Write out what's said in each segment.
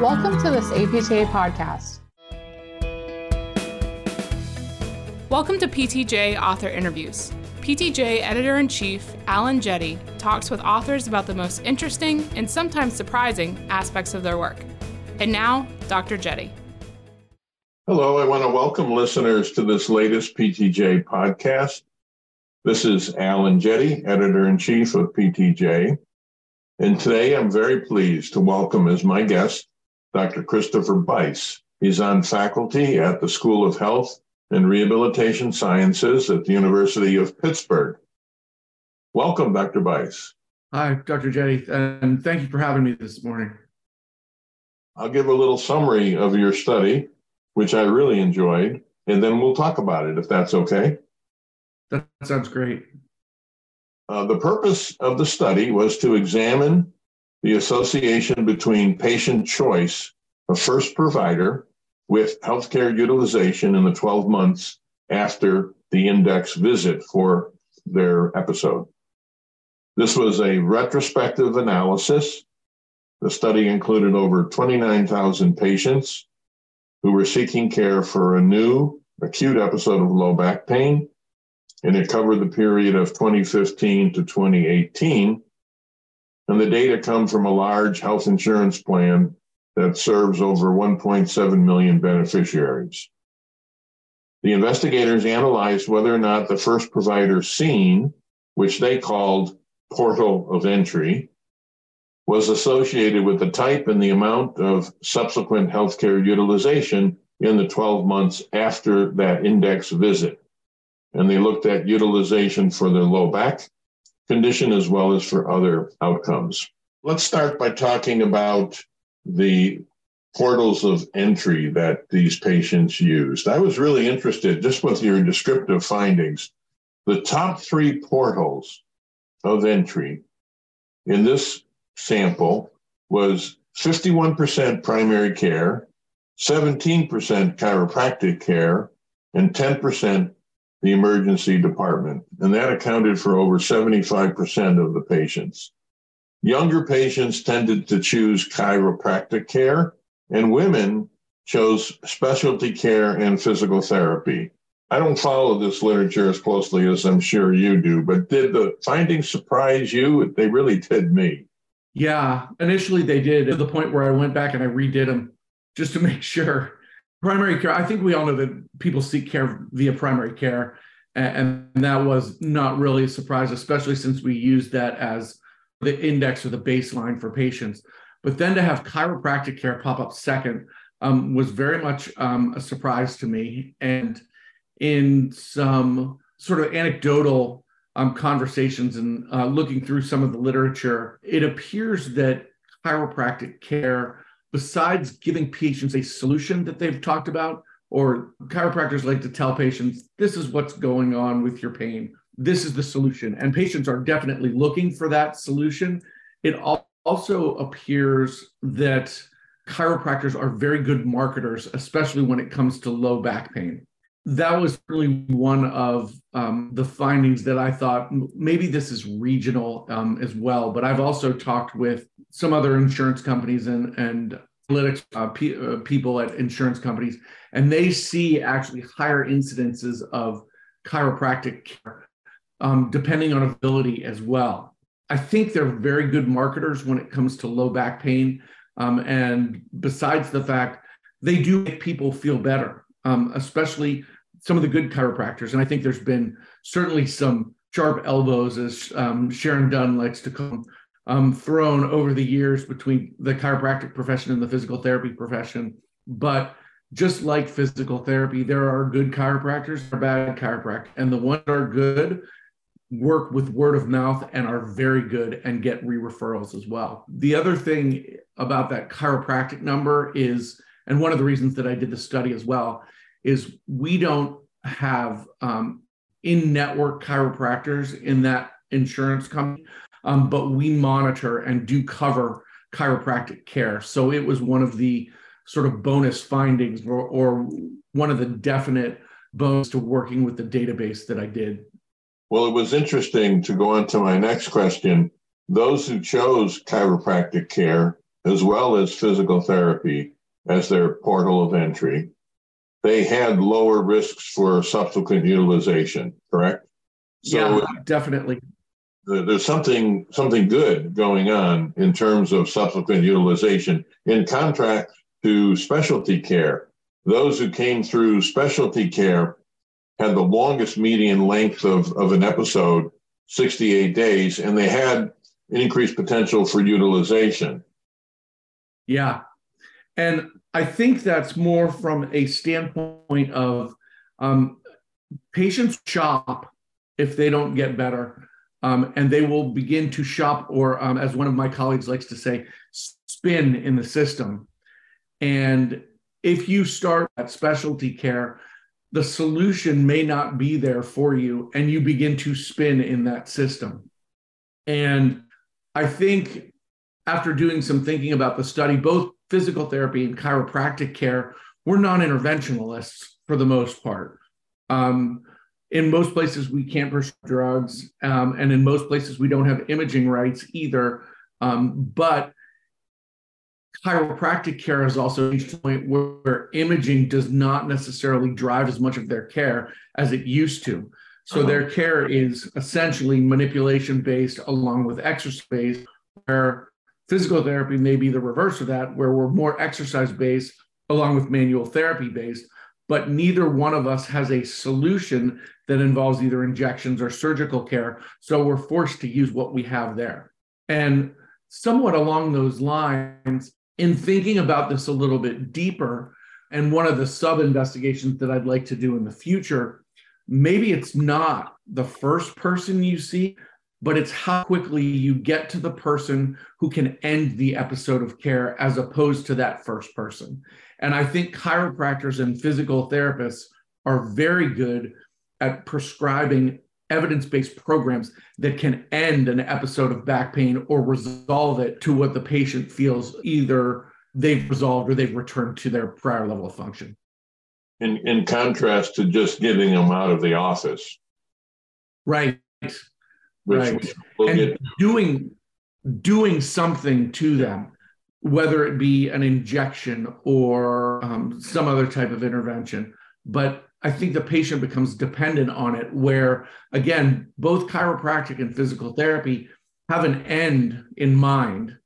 Welcome to this APTA podcast. Welcome to PTJ Author Interviews. PTJ Editor in Chief Alan Jette talks with authors about the most interesting and sometimes surprising aspects of their work. And now, Dr. Jette. Hello, I want to welcome listeners to this latest PTJ podcast. This is Alan Jette, Editor in Chief of PTJ. And today I'm very pleased to welcome as my guest Dr. Christopher Bise. He's on faculty at the School of Health and Rehabilitation Sciences at the University of Pittsburgh. Welcome, Dr. Bise. Hi, Dr. Jette, and thank you for having me this morning. I'll give a little summary of your study, which I really enjoyed, and then we'll talk about it if that's okay. That sounds great. Uh, the purpose of the study was to examine the association between patient choice of first provider with healthcare utilization in the 12 months after the index visit for their episode. This was a retrospective analysis. The study included over 29,000 patients who were seeking care for a new acute episode of low back pain, and it covered the period of 2015 to 2018 and the data come from a large health insurance plan that serves over 1.7 million beneficiaries. The investigators analyzed whether or not the first provider seen, which they called portal of entry, was associated with the type and the amount of subsequent healthcare utilization in the 12 months after that index visit. And they looked at utilization for their low back condition as well as for other outcomes. Let's start by talking about the portals of entry that these patients used. I was really interested just with your descriptive findings. The top three portals of entry in this sample was 51% primary care, 17% chiropractic care, and 10% the emergency department, and that accounted for over 75% of the patients. Younger patients tended to choose chiropractic care, and women chose specialty care and physical therapy. I don't follow this literature as closely as I'm sure you do, but did the findings surprise you? They really did me. Yeah, initially they did to the point where I went back and I redid them just to make sure primary care i think we all know that people seek care via primary care and, that was not really a surprise especially since we used that as the index or the baseline for patients. But then to have chiropractic care pop up second um, was very much um, a surprise to me. And in some sort of anecdotal um, conversations and uh, looking through some of the literature it appears that chiropractic care besides giving patients a solution that they've talked about, or chiropractors like to tell patients, this is what's going on with your pain. This is the solution. And patients are definitely looking for that solution. It also appears that chiropractors are very good marketers, especially when it comes to low back pain. That was really one of um, the findings that I thought maybe this is regional um, as well. But I've also talked with some other insurance companies and and analytics uh, uh, people at insurance companies, and they see actually higher incidences of chiropractic care, um, depending on ability as well. I think they're very good marketers when it comes to low back pain, um, and besides the fact they do make people feel better, um, especially some of the good chiropractors. And I think there's been certainly some sharp elbows, as um, Sharon Dunn likes to call them, um, thrown over the years between the chiropractic profession and the physical therapy profession. But just like physical therapy, there are good chiropractors, are bad chiropractors, and the ones that are good work with word of mouth and are very good and get re-referrals as well. The other thing about that chiropractic number is, and one of the reasons that I did the study as well, is we don't have um, in-network chiropractors in that insurance company um, but we monitor and do cover chiropractic care. So it was one of the sort of bonus findings or, or one of the definite bones to working with the database that I did. Well, it was interesting to go on to my next question. Those who chose chiropractic care as well as physical therapy as their portal of entry, they had lower risks for subsequent utilization, correct? So yeah, definitely. There's something something good going on in terms of subsequent utilization. In contrast to specialty care, those who came through specialty care had the longest median length of, of an episode, 68 days, and they had increased potential for utilization. Yeah. And I think that's more from a standpoint of um, patients shop if they don't get better. Um, and they will begin to shop, or um, as one of my colleagues likes to say, spin in the system. And if you start at specialty care, the solution may not be there for you, and you begin to spin in that system. And I think after doing some thinking about the study, both physical therapy and chiropractic care, we're non interventionalists for the most part. Um, in most places, we can't prescribe drugs, um, and in most places, we don't have imaging rights either. Um, but chiropractic care has also reached a point where, imaging does not necessarily drive as much of their care as it used to. So uh-huh. their care is essentially manipulation based along with exercise based, where physical therapy may be the reverse of that, where we're more exercise based along with manual therapy based. But neither one of us has a solution that involves either injections or surgical care. So we're forced to use what we have there. And somewhat along those lines, in thinking about this a little bit deeper, and one of the sub investigations that I'd like to do in the future, maybe it's not the first person you see, but it's how quickly you get to the person who can end the episode of care as opposed to that first person. And I think chiropractors and physical therapists are very good at prescribing evidence based programs that can end an episode of back pain or resolve it to what the patient feels either they've resolved or they've returned to their prior level of function. In, in contrast to just getting them out of the office. Right. right. We'll and doing doing something to them, whether it be an injection or um, some other type of intervention. But I think the patient becomes dependent on it, where again, both chiropractic and physical therapy have an end in mind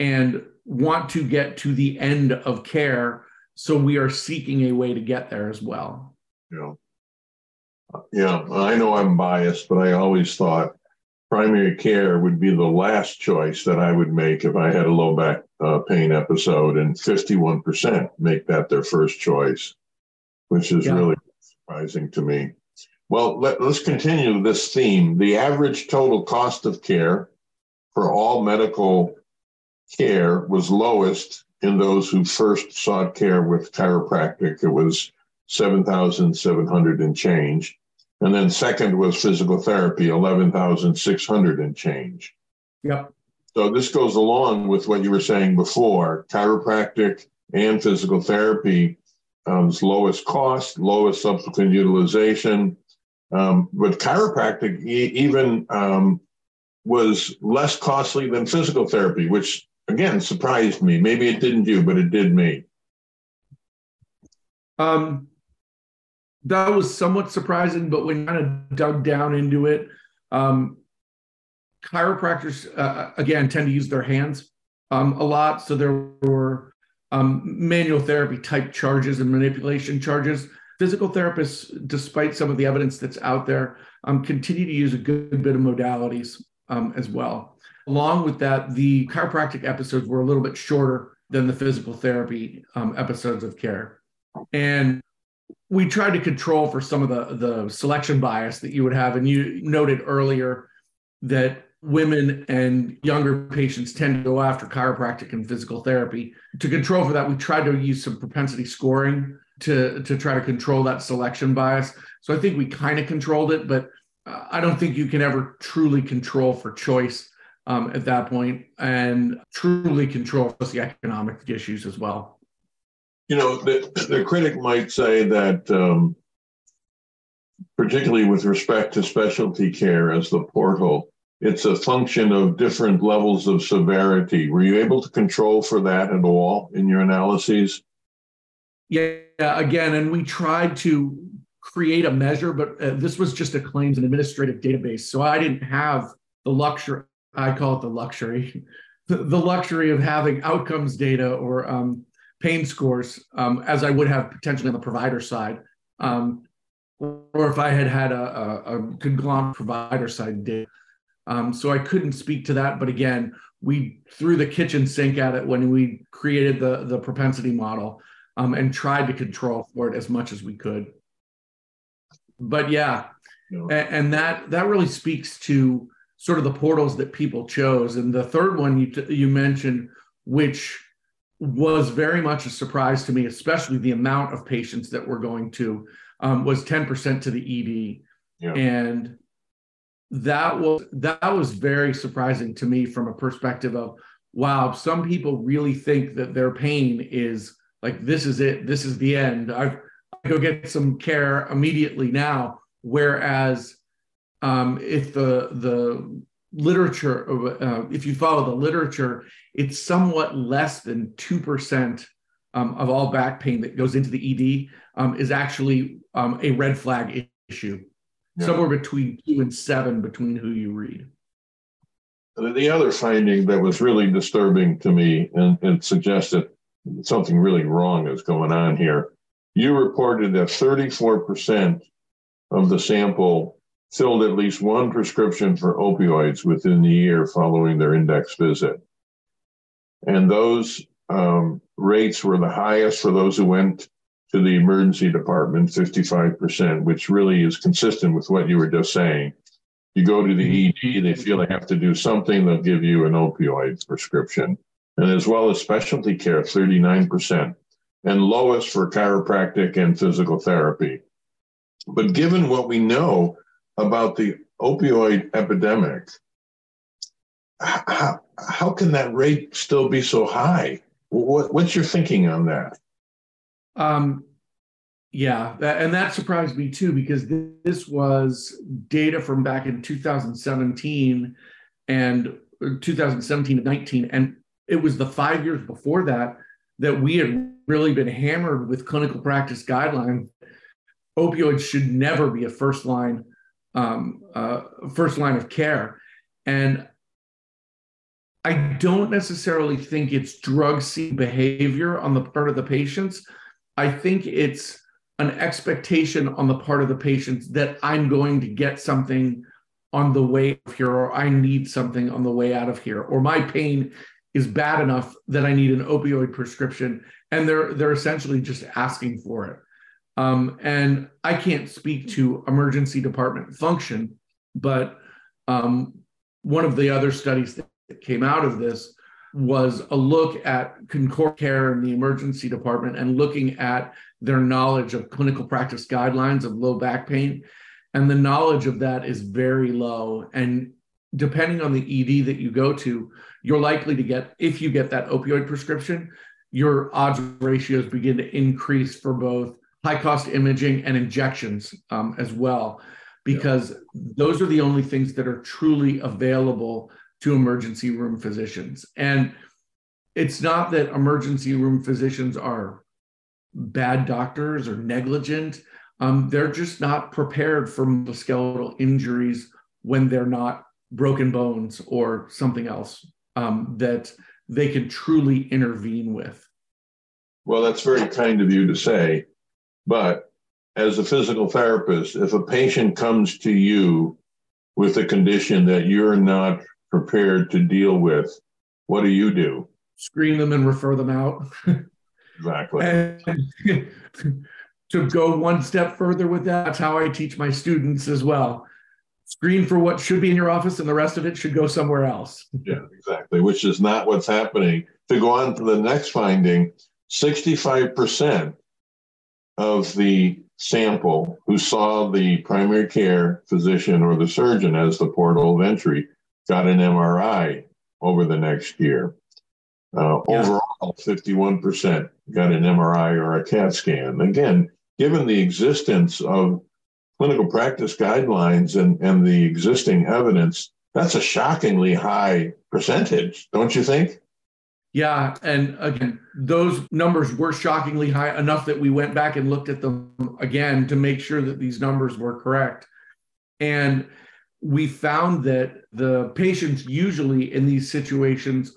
and want to get to the end of care. So we are seeking a way to get there as well. Yeah. Yeah. I know I'm biased, but I always thought primary care would be the last choice that I would make if I had a low back uh, pain episode, and 51% make that their first choice, which is yeah. really surprising to me. Well, let, us continue this theme. The average total cost of care for all medical care was lowest in those who first sought care with chiropractic. It was 7,700 and change. And then second was physical therapy, 11,600 and change. Yep. So this goes along with what you were saying before chiropractic and physical therapy um, lowest cost, lowest subsequent utilization. Um, but chiropractic e- even um, was less costly than physical therapy, which again surprised me. Maybe it didn't you, but it did me. Um, that was somewhat surprising, but when kind of dug down into it, um, chiropractors uh, again tend to use their hands um, a lot. So there were um, manual therapy type charges and manipulation charges. Physical therapists, despite some of the evidence that's out there, um, continue to use a good bit of modalities um, as well. Along with that, the chiropractic episodes were a little bit shorter than the physical therapy um, episodes of care. And we tried to control for some of the, the selection bias that you would have. And you noted earlier that women and younger patients tend to go after chiropractic and physical therapy. To control for that, we tried to use some propensity scoring to, to try to control that selection bias. So I think we kind of controlled it, but I don't think you can ever truly control for choice um, at that point and truly control socioeconomic issues as well. You know, the, the critic might say that, um, particularly with respect to specialty care as the portal, it's a function of different levels of severity. Were you able to control for that at all in your analyses? Yeah, again, and we tried to create a measure, but uh, this was just a claims and administrative database. So I didn't have the luxury, I call it the luxury, the, luxury of having outcomes data or um, pain scores um, as I would have potentially on the provider side. Um, or if I had had a, a, a conglomerate provider side data. Um, so I couldn't speak to that. But again, we threw the kitchen sink at it when we created the, the propensity model um, and tried to control for it as much as we could. But yeah, and, and, that that really speaks to sort of the portals that people chose. And the third one you you mentioned, which was very much a surprise to me, especially the amount of patients that we're going to, um, was 10% to the ED. Yeah. And that was that was very surprising to me from a perspective of wow, some people really think that their pain is like this is it, this is the end. I go get some care immediately now. Whereas um, if the the literature, uh, if you follow the literature, it's somewhat less than two percent um, of all back pain that goes into the ED um, is actually um, a red flag issue. Yeah. Somewhere between two and seven, between who you read. The other finding that was really disturbing to me and, and suggested something really wrong is going on here. You reported that 34% of the sample filled at least one prescription for opioids within the year following their index visit. And those um, rates were the highest for those who went to the emergency department, 55%, which really is consistent with what you were just saying. You go to the ED, they feel they have to do something, they'll give you an opioid prescription and as well as specialty care, 39%, and lowest for chiropractic and physical therapy. But given what we know about the opioid epidemic, how, how can that rate still be so high? What, what's your thinking on that? Um, yeah, that, and that surprised me too because this was data from back in 2017 and 2017 and 19, and it was the five years before that that we had really been hammered with clinical practice guidelines. Opioids should never be a first line um, uh, first line of care, and I don't necessarily think it's drug seeking behavior on the part of the patients. I think it's an expectation on the part of the patients that I'm going to get something on the way of here, or I need something on the way out of here, or my pain is bad enough that I need an opioid prescription, and they're they're essentially just asking for it. Um, and I can't speak to emergency department function, but um, one of the other studies that came out of this was a look at Concord Care in the emergency department and looking at their knowledge of clinical practice guidelines of low back pain. And the knowledge of that is very low. And depending on the ED that you go to, you're likely to get, if you get that opioid prescription, your odds ratios begin to increase for both high cost imaging and injections um, as well, because yeah. those are the only things that are truly available to emergency room physicians. And it's not that emergency room physicians are bad doctors or negligent. Um, they're just not prepared for musculoskeletal injuries when they're not broken bones or something else um, that they can truly intervene with. Well, that's very kind of you to say. But as a physical therapist, if a patient comes to you with a condition that you're not prepared to deal with, what do you do? Screen them and refer them out. exactly. and to go one step further with that, that's how I teach my students as well screen for what should be in your office and the rest of it should go somewhere else. yeah, exactly, which is not what's happening. To go on to the next finding, 65% of the sample who saw the primary care physician or the surgeon as the portal of entry got an MRI over the next year. Uh, yeah. Overall, 51% got an MRI or a CAT scan. Again, given the existence of clinical practice guidelines and, and the existing evidence, that's a shockingly high percentage, don't you think? Yeah. And again, those numbers were shockingly high enough that we went back and looked at them again to make sure that these numbers were correct. And we found that the patients usually in these situations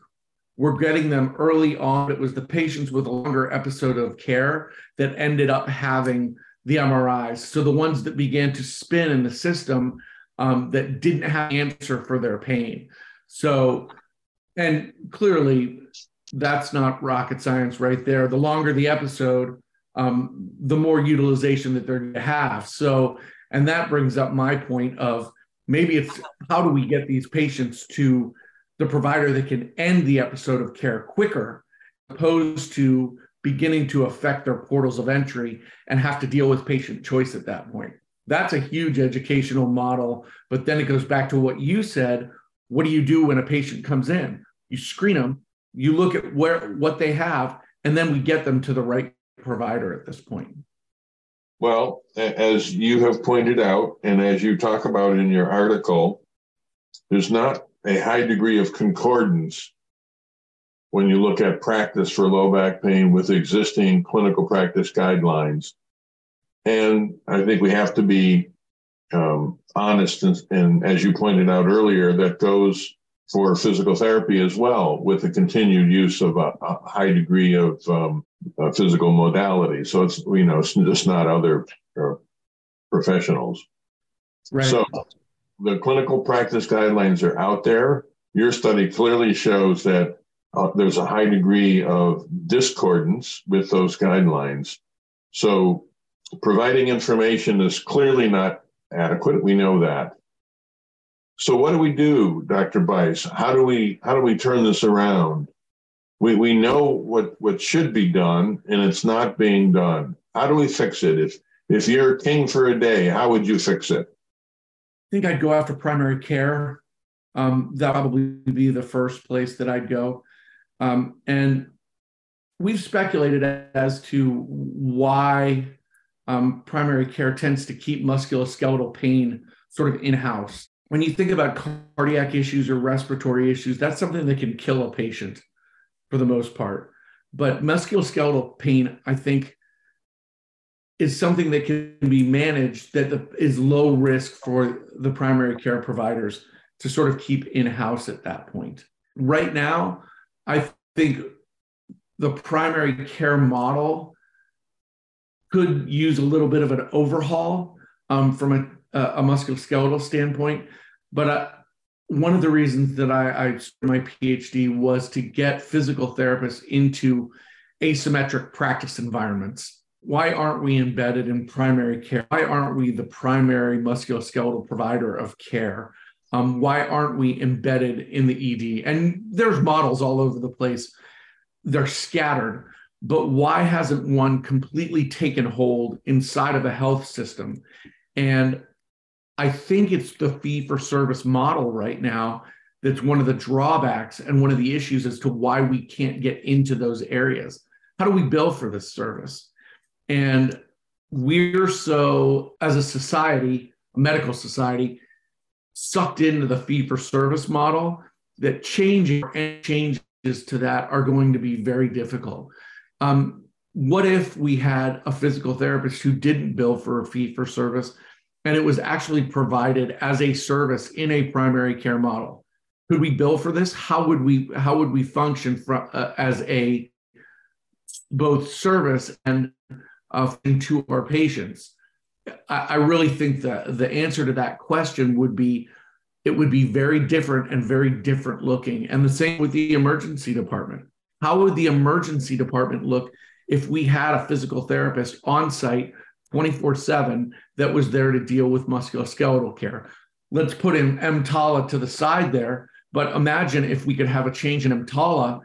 were getting them early on. It was the patients with a longer episode of care that ended up having the MRIs. So the ones that began to spin in the system um, that didn't have an answer for their pain. So, and clearly, that's not rocket science right there. The longer the episode, um, the more utilization that they're going to have. So, and that brings up my point of maybe it's how do we get these patients to the provider that can end the episode of care quicker, opposed to beginning to affect their portals of entry and have to deal with patient choice at that point. That's a huge educational model. But then it goes back to what you said. What do you do when a patient comes in? You screen them, you look at where what they have, and then we get them to the right provider at this point. Well, as you have pointed out, and as you talk about in your article, there's not a high degree of concordance when you look at practice for low back pain with existing clinical practice guidelines. And I think we have to be um, honest, and, and, as you pointed out earlier, that goes for physical therapy as well, with the continued use of a, a high degree of um, physical modality. So it's you know it's just not other uh, professionals. Right. So the clinical practice guidelines are out there. Your study clearly shows that uh, there's a high degree of discordance with those guidelines. So providing information is clearly not adequate. We know that. So what do we do, Dr. Bise? How do we how do we turn this around? We we know what what should be done and it's not being done. How do we fix it? If if you're king for a day, how would you fix it? I think I'd go after primary care. Um, that would probably be the first place that I'd go. Um, and we've speculated as to why um, primary care tends to keep musculoskeletal pain sort of in house. When you think about cardiac issues or respiratory issues, that's something that can kill a patient for the most part. But musculoskeletal pain, I think, is something that can be managed that is low risk for the primary care providers to sort of keep in house at that point. Right now, I think the primary care model could use a little bit of an overhaul um, from a, a, musculoskeletal standpoint. But uh, one of the reasons that I, I my PhD was to get physical therapists into asymmetric practice environments. Why aren't we embedded in primary care? Why aren't we the primary musculoskeletal provider of care? Um, why aren't we embedded in the ED? And there's models all over the place. They're scattered, but why hasn't one completely taken hold inside of a health system? And I think it's the fee for service model right now that's one of the drawbacks and one of the issues as to why we can't get into those areas. How do we bill for this service? And we're so, as a society, a medical society, sucked into the fee for service model that changing changes to that are going to be very difficult. Um, what if we had a physical therapist who didn't bill for a fee for service and it was actually provided as a service in a primary care model? Could we bill for this? How would we how would we function from, uh, as a both service and uh, to our patients? I, I really think that the answer to that question would be it would be very different and very different looking. And the same with the emergency department. How would the emergency department look if we had a physical therapist on site 24 7 that was there to deal with musculoskeletal care? Let's put in EMTALA to the side there. But imagine if we could have a change in EMTALA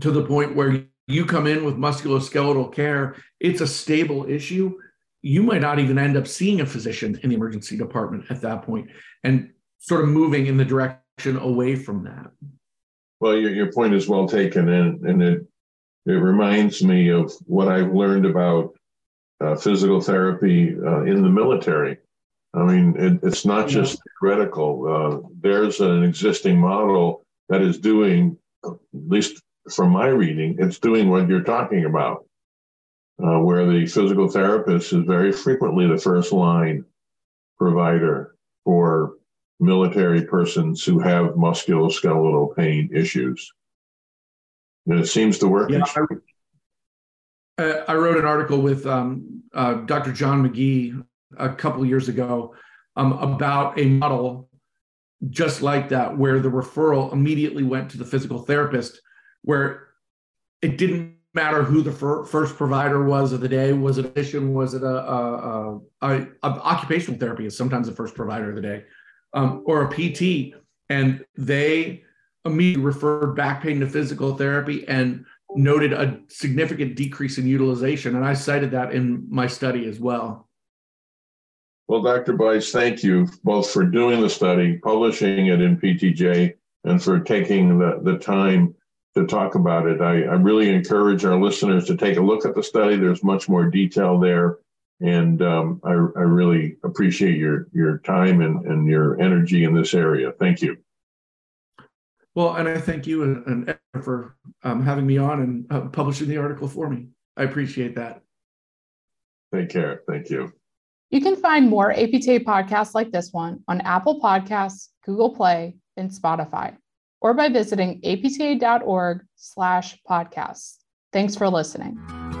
to the point where you come in with musculoskeletal care, it's a stable issue you might not even end up seeing a physician in the emergency department at that point and sort of moving in the direction away from that. Well, your, your point is well taken, and, and it it reminds me of what I've learned about uh, physical therapy uh, in the military. I mean, it, it's not just theoretical. Uh, there's an existing model that is doing, at least from my reading, it's doing what you're talking about, uh, where the physical therapist is very frequently the first line provider for military persons who have musculoskeletal pain issues. And it seems to work. Yeah, I, I, wrote an article with um, uh, Dr. John McGee a couple years ago um, about a model just like that, where the referral immediately went to the physical therapist, where it didn't matter who the fir- first provider was of the day. Was it a physician? Was it a, a, a, a, occupational therapy is sometimes the first provider of the day, um, or a PT, and they immediately referred back pain to physical therapy and noted a significant decrease in utilization. And I cited that in my study as well. Well, Dr. Bise, thank you both for doing the study, publishing it in PTJ, and for taking the, the time to talk about it. I, I really encourage our listeners to take a look at the study. There's much more detail there. And um, I, I really appreciate your, your time and, and your energy in this area. Thank you. Well, and I thank you and, and for um, having me on and uh, publishing the article for me. I appreciate that. Take care. Thank you. You can find more APTA podcasts like this one on Apple Podcasts, Google Play, and Spotify, or by visiting apta.org slash podcasts. Thanks for listening.